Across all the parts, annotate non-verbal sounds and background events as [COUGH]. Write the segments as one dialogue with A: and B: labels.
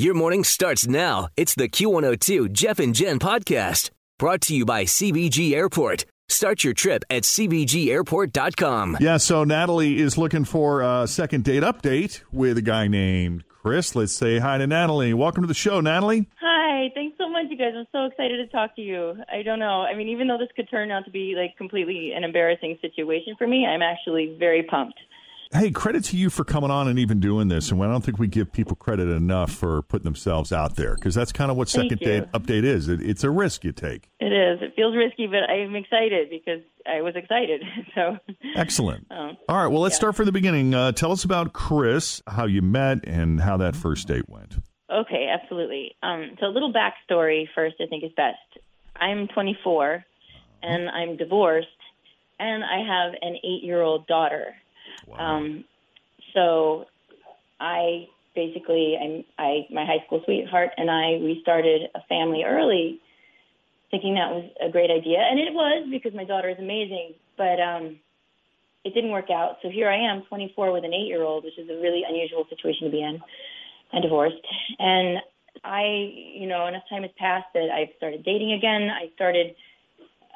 A: Your morning starts now. It's the Q102 Jeff and Jen podcast brought to you by CVG Airport. Start your trip at CVGAirport.com.
B: Yeah, so Natalie is looking for a second date update with a guy named Chris. Let's say hi to Natalie. Welcome to the show, Natalie.
C: Hi, thanks so much, you guys. I'm so excited to talk to you. I don't know. I mean, even though this could turn out to be like completely an embarrassing situation for me, I'm actually very pumped.
B: Hey, credit to you for coming on and even doing this. And I don't think we give people credit enough for putting themselves out there because that's kind of what
C: Thank
B: second date update is. It, it's a risk you take.
C: It is. It feels risky, but I'm excited because I was excited. [LAUGHS] So,
B: Excellent.
C: um,
B: All right, well, let's
C: yeah.
B: start from the beginning. Uh, tell us about Chris, how you met, and how that first date went.
C: okay, absolutely. Um, so, a little backstory first, I think is best. I'm 24 and I'm divorced, and I have an eight year old. Um, so I basically, I'm, I, my high school sweetheart and I, we started a family early, thinking that was a great idea, and it was because my daughter is amazing. But um, it didn't work out. So here I am, 24 with an eight-year-old, which is a really unusual situation to be in, and divorced. And I, you know, enough time has passed that I've started dating again. I started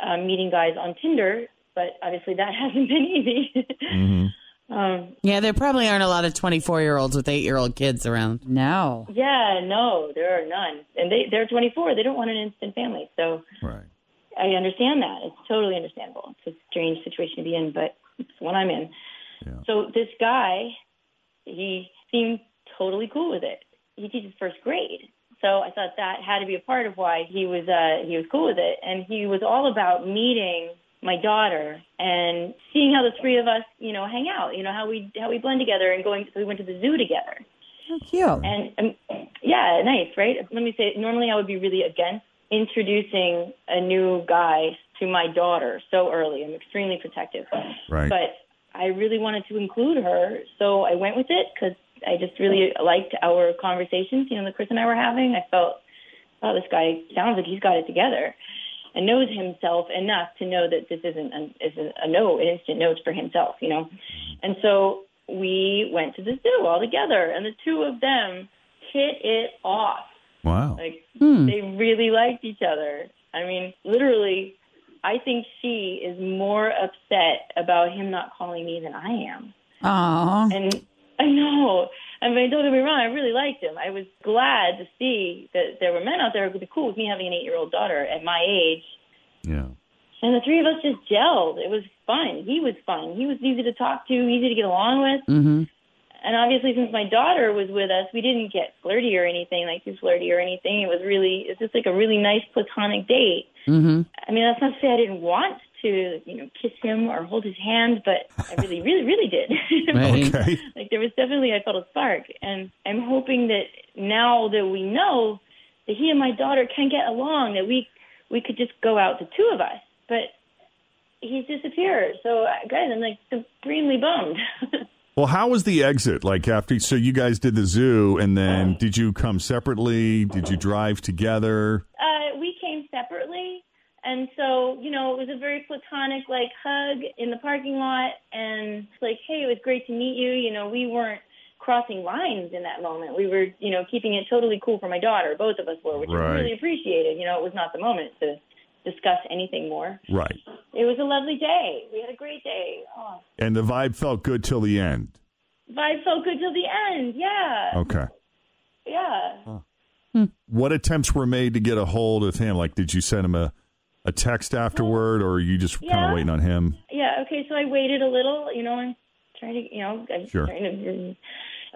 C: uh, meeting guys on Tinder, but obviously that [LAUGHS] hasn't been easy.
B: Mm-hmm.
C: Um,
D: Yeah, there probably aren't a lot of 24 year olds with eight year old kids around.
E: No.
C: Yeah, no, there are none. And they they're 24. They don't want an instant family. So
B: Right.
C: I understand that. It's totally understandable. It's a strange situation to be in, but it's one I'm in.
B: Yeah.
C: So this guy, he seemed totally cool with it. He teaches first grade. So I thought that had to be a part of why he was uh he was cool with it. And he was all about meeting my daughter and seeing how the three of us, you know, hang out, you know, how we how we blend together and going so we went to the zoo together.
E: How cute.
C: And um, yeah, nice, right? Let me say, normally I would be really against introducing a new guy to my daughter so early. I'm extremely protective.
B: Right.
C: But I really wanted to include her, so I went with it because I just really liked our conversations, you know, that Chris and I were having. I felt, oh, this guy sounds like he's got it together and knows himself enough to know that this isn't an, isn't a no, an instant no for himself, you know. And so we went to the zoo all together, and the two of them hit it off.
B: Wow.
C: Like
D: Hmm.
C: they really liked each other. I mean, literally, I think she is more upset about him not calling me than I am.
D: Aw.
C: And I know. I mean, don't get me wrong. I really liked him. I was glad to see that there were men out there who would be cool with me having an eight-year-old daughter at my age.
B: Yeah.
C: And the three of us just gelled. It was fun. He was fun. He was easy to talk to, easy to get along with.
D: Mm-hmm.
C: And obviously, since my daughter was with us, we didn't get flirty or anything, like too flirty or anything. It was really, it's just like a really nice platonic date.
D: Mm-hmm.
C: I mean, that's not to say I didn't want to, you know, kiss him or hold his hand, but I really, really, really did. [LAUGHS]
B: Okay.
C: like there was definitely, I felt a spark. And I'm hoping that now that we know that he and my daughter can get along, that we, we could just go out, the two of us. But he's disappeared. So, guys, I'm like supremely bummed. [LAUGHS]
B: Well, how was the exit? Like after, so you guys did the zoo, and then did you come separately? Did you drive together?
C: Uh, we came separately, and so you know it was a very platonic like hug in the parking lot, and like, hey, it was great to meet you. You know, we weren't crossing lines in that moment. We were, you know, keeping it totally cool for my daughter. Both of us were, which
B: Right.
C: I really appreciated. You know, it was not the moment to discuss anything more.
B: Right.
C: It was a lovely day. We had a great day. Oh,
B: And the vibe felt good till the end.
C: vibe felt good till the end. Yeah.
B: Okay.
C: Yeah.
B: What attempts were made to get a hold of him? Like, did you send him a, a text afterward, or are you just kind of waiting on him?
C: Yeah. Okay. So I waited a little. You know, I'm trying to, you know, I'm
B: Sure.
C: trying to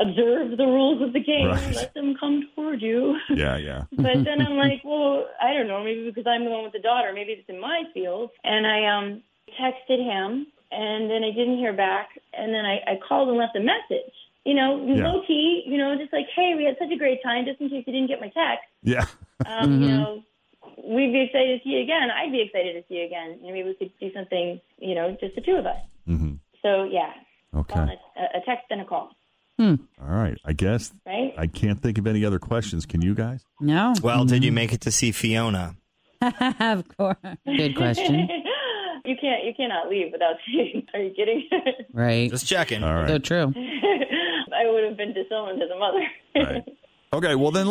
C: observe the rules of the game.
B: Right.
C: Let them come toward you. [LAUGHS]
B: Yeah, yeah. [LAUGHS]
C: but then I'm [LAUGHS] like, well, I don't know, maybe because I'm the one with the daughter, maybe it's in my field. And I um texted him, and then I didn't hear back, and then I, I called and left a message. You know,
B: Yeah.
C: low key, you know, just like, hey, we had such a great time, just in case you didn't get my text.
B: Yeah.
C: Um, You know, we'd be excited to see you again. I'd be excited to see you again. And maybe we could do something, you know, just the two of us.
B: hmm
C: So yeah,
B: Okay.
C: call a, a text and a call,
B: All right. I guess
C: right?
B: I can't think of any other questions. Can you guys?
D: No.
F: Well, did you make it to see Fiona? [LAUGHS]
D: of course. Good question. [LAUGHS]
C: you can't, you cannot leave without [LAUGHS] seeing. Are you kidding?
D: Right.
F: Just checking.
B: All right.
D: So true.
C: I would have been disowned as a mother.
B: right. Okay. Well, then.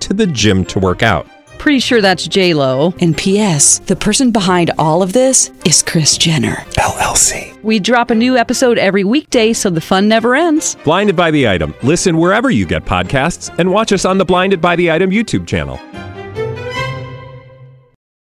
G: to the gym to work out.
H: Pretty sure that's J Lo.
I: And P.S. The person behind all of this is Kris Jenner.
G: LLC.
H: We drop a new episode every weekday, so the fun never ends.
G: Blinded by the item. Listen wherever you get podcasts, and watch us on the Blinded by the Item YouTube channel.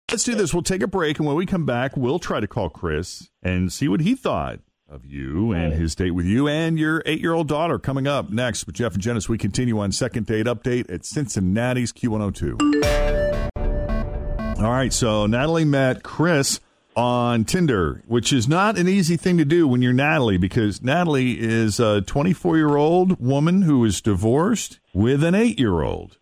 B: Let's do this. We'll take a break, and when we come back, we'll try to call Chris and see what he thought of you and his date with you and your eight-year-old daughter. Coming up next with Jeff and Jennis, we continue on second date update at Cincinnati's Q102. All right, so Natalie met Chris on Tinder, which is not an easy thing to do when you're Natalie because Natalie is a 24 year old woman who is divorced with an eight year old.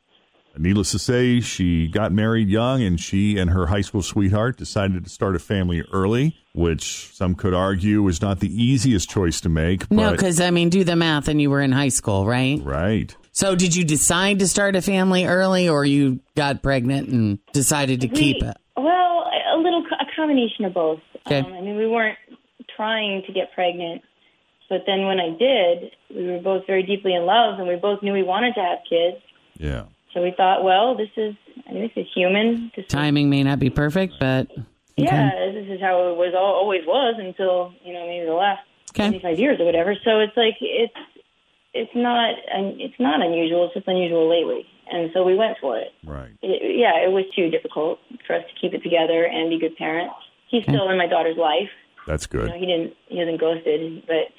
B: Needless to say, she got married young and she and her high school sweetheart decided to start a family early, which some could argue was not the easiest choice to make.
D: No, because I mean, do the math, and you were in high school, right?
B: Right.
D: So, did you decide to start a family early, or you got pregnant and decided to keep it?
C: Well, a little a combination of both.
D: Okay.
C: Um, I mean, we weren't trying to get pregnant, but then when I did, we were both very deeply in love, and we both knew we wanted to have kids.
B: Yeah.
C: So we thought, well, this is this is human. This is,
D: Timing may not be perfect, but
C: yeah, this is how it was al- always was until you know maybe the last
D: Okay.
C: 25 years or whatever. So it's like it's it's not un- it's not unusual. It's just unusual lately, and so we went for it.
B: Right.
C: it, yeah, it was too difficult for us to keep it together and be good parents. He's still in my daughter's life.
B: That's
C: You
B: good.
C: know, he didn't he hasn't ghosted, but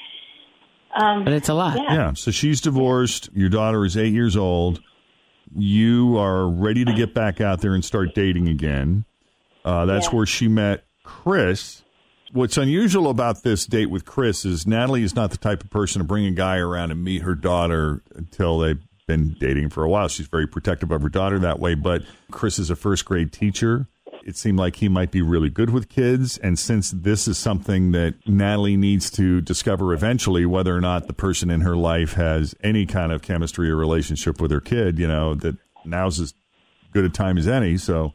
C: um,
D: but it's a lot.
C: yeah.
B: Yeah. So she's divorced. Your daughter is eight years old. You are ready to get back out there and start dating again. Uh, that's
C: Yeah.
B: where she met Chris. What's unusual about this date with Chris is Natalie is not the type of person to bring a guy around and meet her daughter until they've been dating for a while. She's very protective of her daughter that way. But Chris is a first grade teacher. It seemed like he might be really good with kids. And since this is something that Natalie needs to discover eventually, whether or not the person in her life has any kind of chemistry or relationship with her kid, you know, that now's as good a time as any. So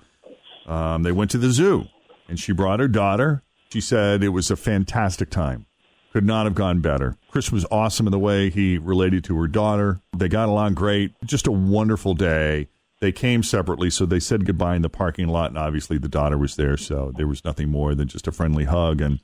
B: um, they went to the zoo and she brought her daughter. She said it was a fantastic time. Could not have gone better. Chris was awesome in the way he related to her daughter. They got along great. Just a wonderful day. They came separately, so they said goodbye in the parking lot, and obviously the daughter was there, so there was nothing more than just a friendly hug. And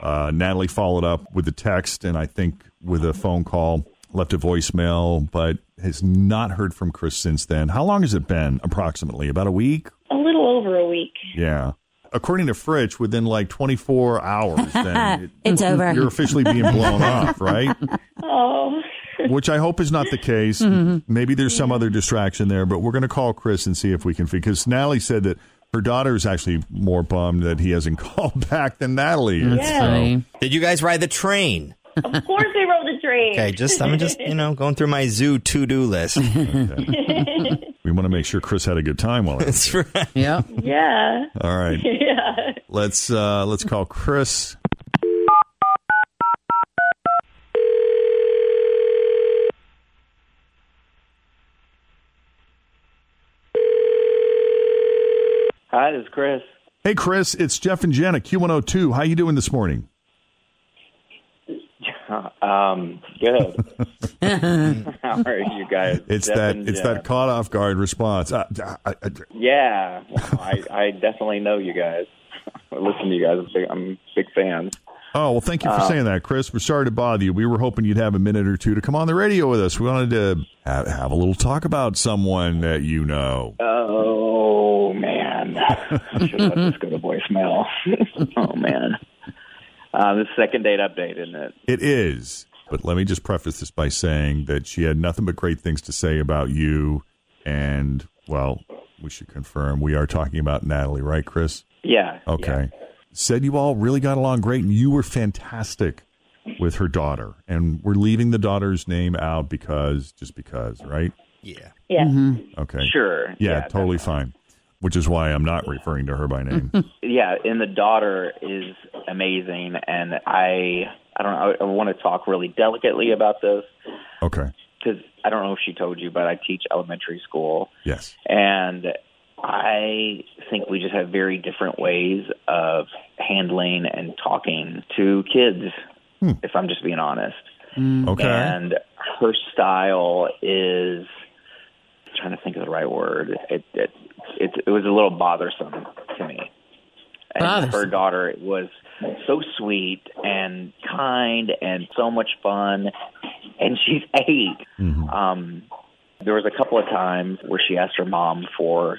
B: uh, Natalie followed up with a text, and I think with a phone call, left a voicemail, but has not heard from Chris since then. How long has it been, approximately? About a week?
C: a little over a week.
B: Yeah. According to Fritch, within like 24 hours, then [LAUGHS] it,
D: It's over.
B: you're officially being blown off, right? [LAUGHS]
C: Oh, [LAUGHS]
B: Which I hope is not the case. Maybe there's some other distraction there, but we're going to call Chris and see if we can, because Natalie said that her daughter is actually more bummed that he hasn't [LAUGHS] called back than Natalie is.
C: Yeah.
B: So-
D: Funny.
F: Did you guys ride the train?
C: of course we rode the train.
F: Okay, just I'm just you know going through my zoo to do list. [LAUGHS]
B: We want to make sure Chris had a good time while it was.
F: That's right.
D: Yeah.
C: yeah,
B: All right.
C: yeah.
B: Let's uh let's call Chris.
J: Hi, this is Chris.
B: Hey, Chris, it's Jeff and Jen at Q102. How you doing this morning? [LAUGHS]
J: Um, good. [LAUGHS] How are you guys?
B: It's
J: Jeff
B: that it's that caught off guard response. Uh, I, I,
J: Yeah, I I definitely know you guys. [LAUGHS] I listen to you guys. I'm big, I'm big fans.
B: oh well, thank you for
J: Uh,
B: saying that, Chris. We're sorry to bother you. We were hoping you'd have a minute or two to come on the radio with us. We wanted to have, have a little talk about someone that you know.
J: Oh I should let this go to voicemail. [LAUGHS] oh man, uh, the second date update, isn't it?
B: It is. But let me just preface this by saying that she had nothing but great things to say about you. And, well, we should confirm we are talking about Natalie, right, Chris?
J: Yeah.
B: Okay. Said you all really got along great and you were fantastic with her daughter. And we're leaving the daughter's name out because, just because, right?
F: Yeah.
C: Yeah.
B: Okay.
J: Sure.
B: Yeah,
J: Yeah,
B: totally fine. Which is why I'm not referring to her by name. [LAUGHS]
J: Yeah, and the daughter is amazing, and I I don't know. I, I want to talk really delicately about this
B: okay.
J: because I don't know if she told you, but I teach elementary school,
B: Yes.
J: and I think we just have very different ways of handling and talking to kids. Hmm. If I'm just being honest, mm.
B: Okay.
J: and her style is I'm trying to think of the right word. It it it, it was a little bothersome to me. And
D: Bothersome.
J: her daughter it was so sweet and kind and so much fun, and [LAUGHS] she's 8 Um, there was a couple of times where she asked her mom for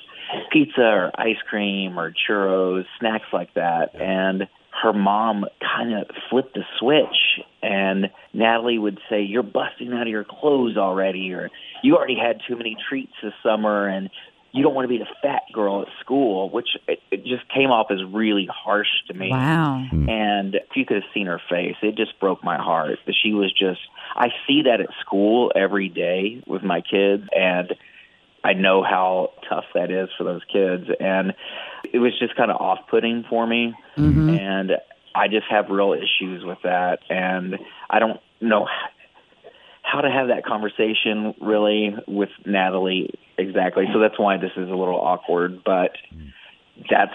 J: pizza or ice cream or churros, snacks like that, and her mom kind of flipped the switch and Natalie would say, "You're busting out of your clothes already," or "You already had too many treats this summer," and you don't want to be the fat girl at school, which it, it just came off as really harsh to me.
H: Wow. Hmm.
J: And if you could have seen her face, it just broke my heart. That she was just. I see that at school every day with my kids, and I know how tough that is for those kids. And it was just kind of off-putting for me, mm-hmm. and I just have real issues with that. And I don't know how to have that conversation really with Natalie exactly. So that's why this is a little awkward, but that's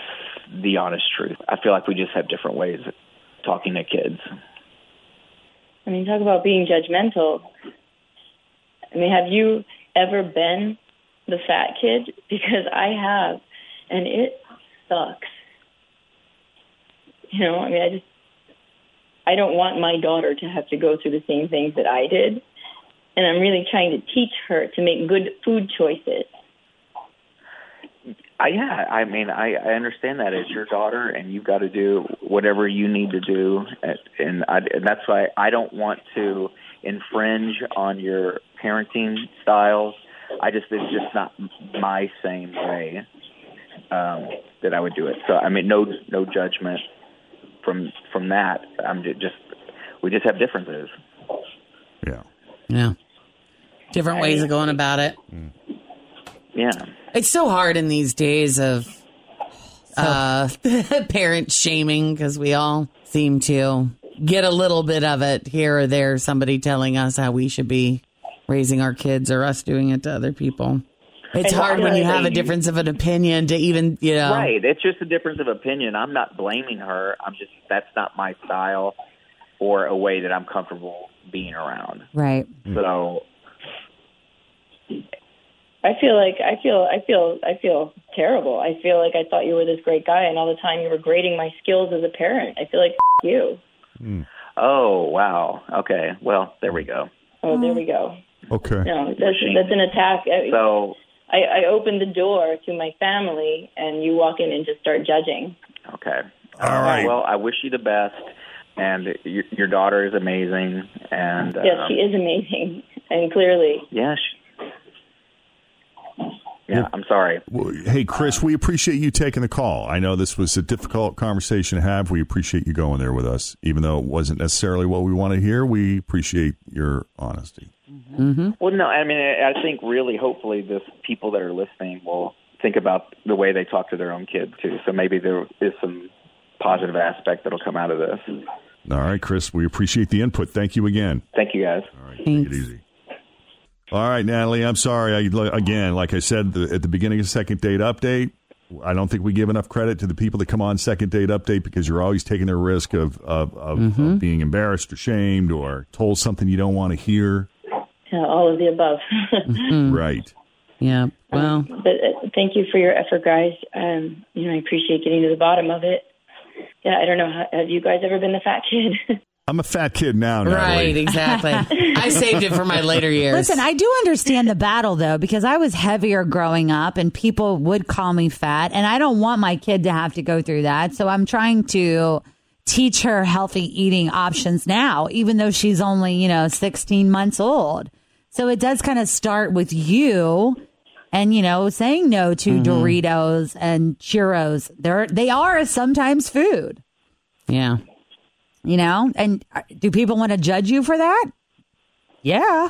J: the honest truth. I feel like we just have different ways of talking to kids.
C: I mean, talk about being judgmental. I mean, have you ever been the fat kid? [LAUGHS] Because I have, and it sucks. You know, I mean, I just, I don't want my daughter to have to go through the same things that I did. And I'm really trying to teach her to make good food choices.
J: I, yeah, I mean, I, I understand that it's your daughter, and you've got to do whatever you need to do, and and, I, and that's why I don't want to infringe on your parenting styles. I just it's just not my same way um, that I would do it. So I mean, no no judgment from from that. I'm ju- just we just have differences.
B: Yeah.
D: Yeah. Different ways of going about it.
J: Yeah.
D: It's so hard in these days of uh, [LAUGHS] parent shaming because we all seem to get a little bit of it here or there. Somebody telling us how we should be raising our kids or us doing it to other people. It's
J: And
D: hard when you have a difference of an opinion to even, you know.
J: Right. It's just a difference of opinion. I'm not blaming her. I'm just that's not my style or a way that I'm comfortable being around.
H: Right.
J: So
C: I feel like I feel I feel I feel terrible. I feel like I thought you were this great guy, and all the time you were grading my skills as a parent. I feel like you.
J: Oh wow. Okay. Well, there we go.
C: Oh, there we go.
B: Okay.
C: No, that's that's an attack.
J: So
C: I, I opened the door to my family, and you walk in and just start judging.
J: okay.
B: All right.
J: Well, I wish you the best, and your, your daughter is amazing. And
C: yes,
J: um,
C: she is amazing, and clearly,
J: Yeah. She, yeah. I'm sorry.
B: Well, hey, Chris, we appreciate you taking the call. I know this was a difficult conversation to have. We appreciate you going there with us, even though it wasn't necessarily what we want to hear. We appreciate your honesty. Mm-hmm. Mm-hmm.
J: Well, no, I mean, I I think really, hopefully, this people that are listening will think about the way they talk to their own kids too. So maybe there is some positive aspect that'll come out of this.
B: All right, Chris, we appreciate the input. Thank you again.
J: Thank you, guys.
B: All right, take it easy. All right, Natalie, I'm sorry. I, again, like I said the, at the beginning of the second date update, I don't think we give enough credit to the people that come on second date update because you're always taking the risk of of, of,
D: Mm-hmm.
B: of being embarrassed or shamed or told something you don't want to hear.
C: Yeah, all of the above. [LAUGHS]
B: Right.
D: Yeah. Well,
C: but uh, thank you for your effort, guys. Um, you know, I appreciate getting to the bottom of it. Yeah, I don't know. how- Have you guys ever been the fat kid? [LAUGHS]
B: I'm a fat kid now. Natalie.
D: right, exactly. [LAUGHS] I saved it for my later years.
K: Listen, I do understand the battle though, because I was heavier growing up and people would call me fat, and I don't want my kid to have to go through that. So I'm trying to teach her healthy eating options now, even though she's only, you know, 16 months old. So it does kind of start with you and, you know, saying no to
D: Mm-hmm.
K: Doritos and churros. They're, they are sometimes food,
D: yeah.
K: You know? And uh, do people want to judge you for that? Yeah.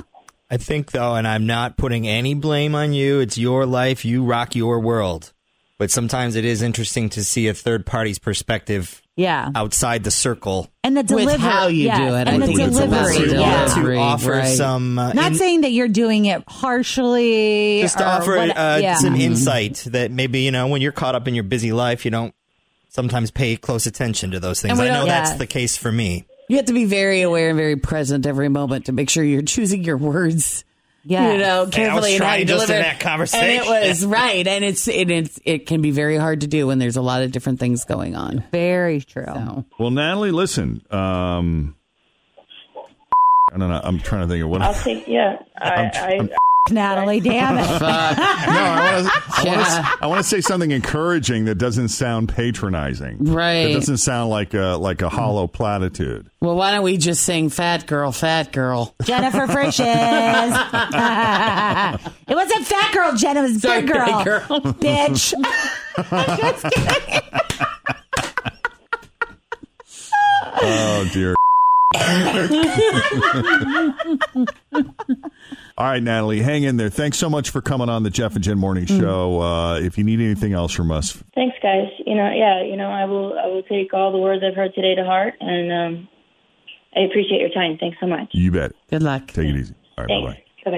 F: I think though, and I'm not putting any blame on you. It's your life. You rock your world. But sometimes it is interesting to see a third party's perspective
K: Yeah.
F: outside the circle.
K: And the
D: With
K: delivery.
D: how you
K: yes,
D: do it,
K: And
D: I
K: the
D: think
K: delivery.
D: the
K: yeah.
F: to offer
D: right.
F: some uh,
K: Not
F: in-
K: saying that you're doing it harshly.
F: just to offer
K: what-
F: uh,
K: yeah.
F: some insight that maybe you know when you're caught up in your busy life, you don't sometimes pay close attention to those things. I know
D: don't-
F: that's the case for me.
D: You have to be very aware and very present every moment to make sure you're choosing your words.
K: Yeah,
D: You know, carefully and how
F: trying
D: you
F: just in
D: deliver.
F: that conversation.
D: And it was right, and it's it, it's it can be very hard to do when there's a lot of different things going on.
K: Very true.
D: So
B: Well, Natalie, listen. Um, I don't know. I'm trying to think of what.
C: I'll take. Yeah, I, I,
K: Natalie, damn it. [LAUGHS]
B: no, I want to.
D: Yeah.
B: want to I want to [LAUGHS] say something encouraging that doesn't sound patronizing.
D: Right.
B: That doesn't sound like a like a hollow platitude.
D: well, why don't we just sing "Fat Girl, Fat Girl"?
K: Jennifer Frisch's. [LAUGHS] it wasn't fat girl, Jen. It was
D: Sorry,
K: big girl.
D: big girl.
K: Bitch. Just kidding.
B: Oh dear. All right, Natalie, hang in there. Thanks so much for coming on the Jeff and Jen Morning
D: Mm.
B: Show. Uh, if you need anything else from us,
C: thanks, guys. You know, yeah, you know, I will. I will take all the words I've heard today to heart, and um, I appreciate your time. Thanks so much.
B: you bet.
D: Good luck.
B: Take it easy. All right, bye bye.
C: Bye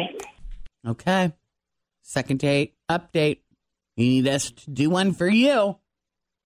C: bye.
D: Okay. Second date update. You need us to do one for you?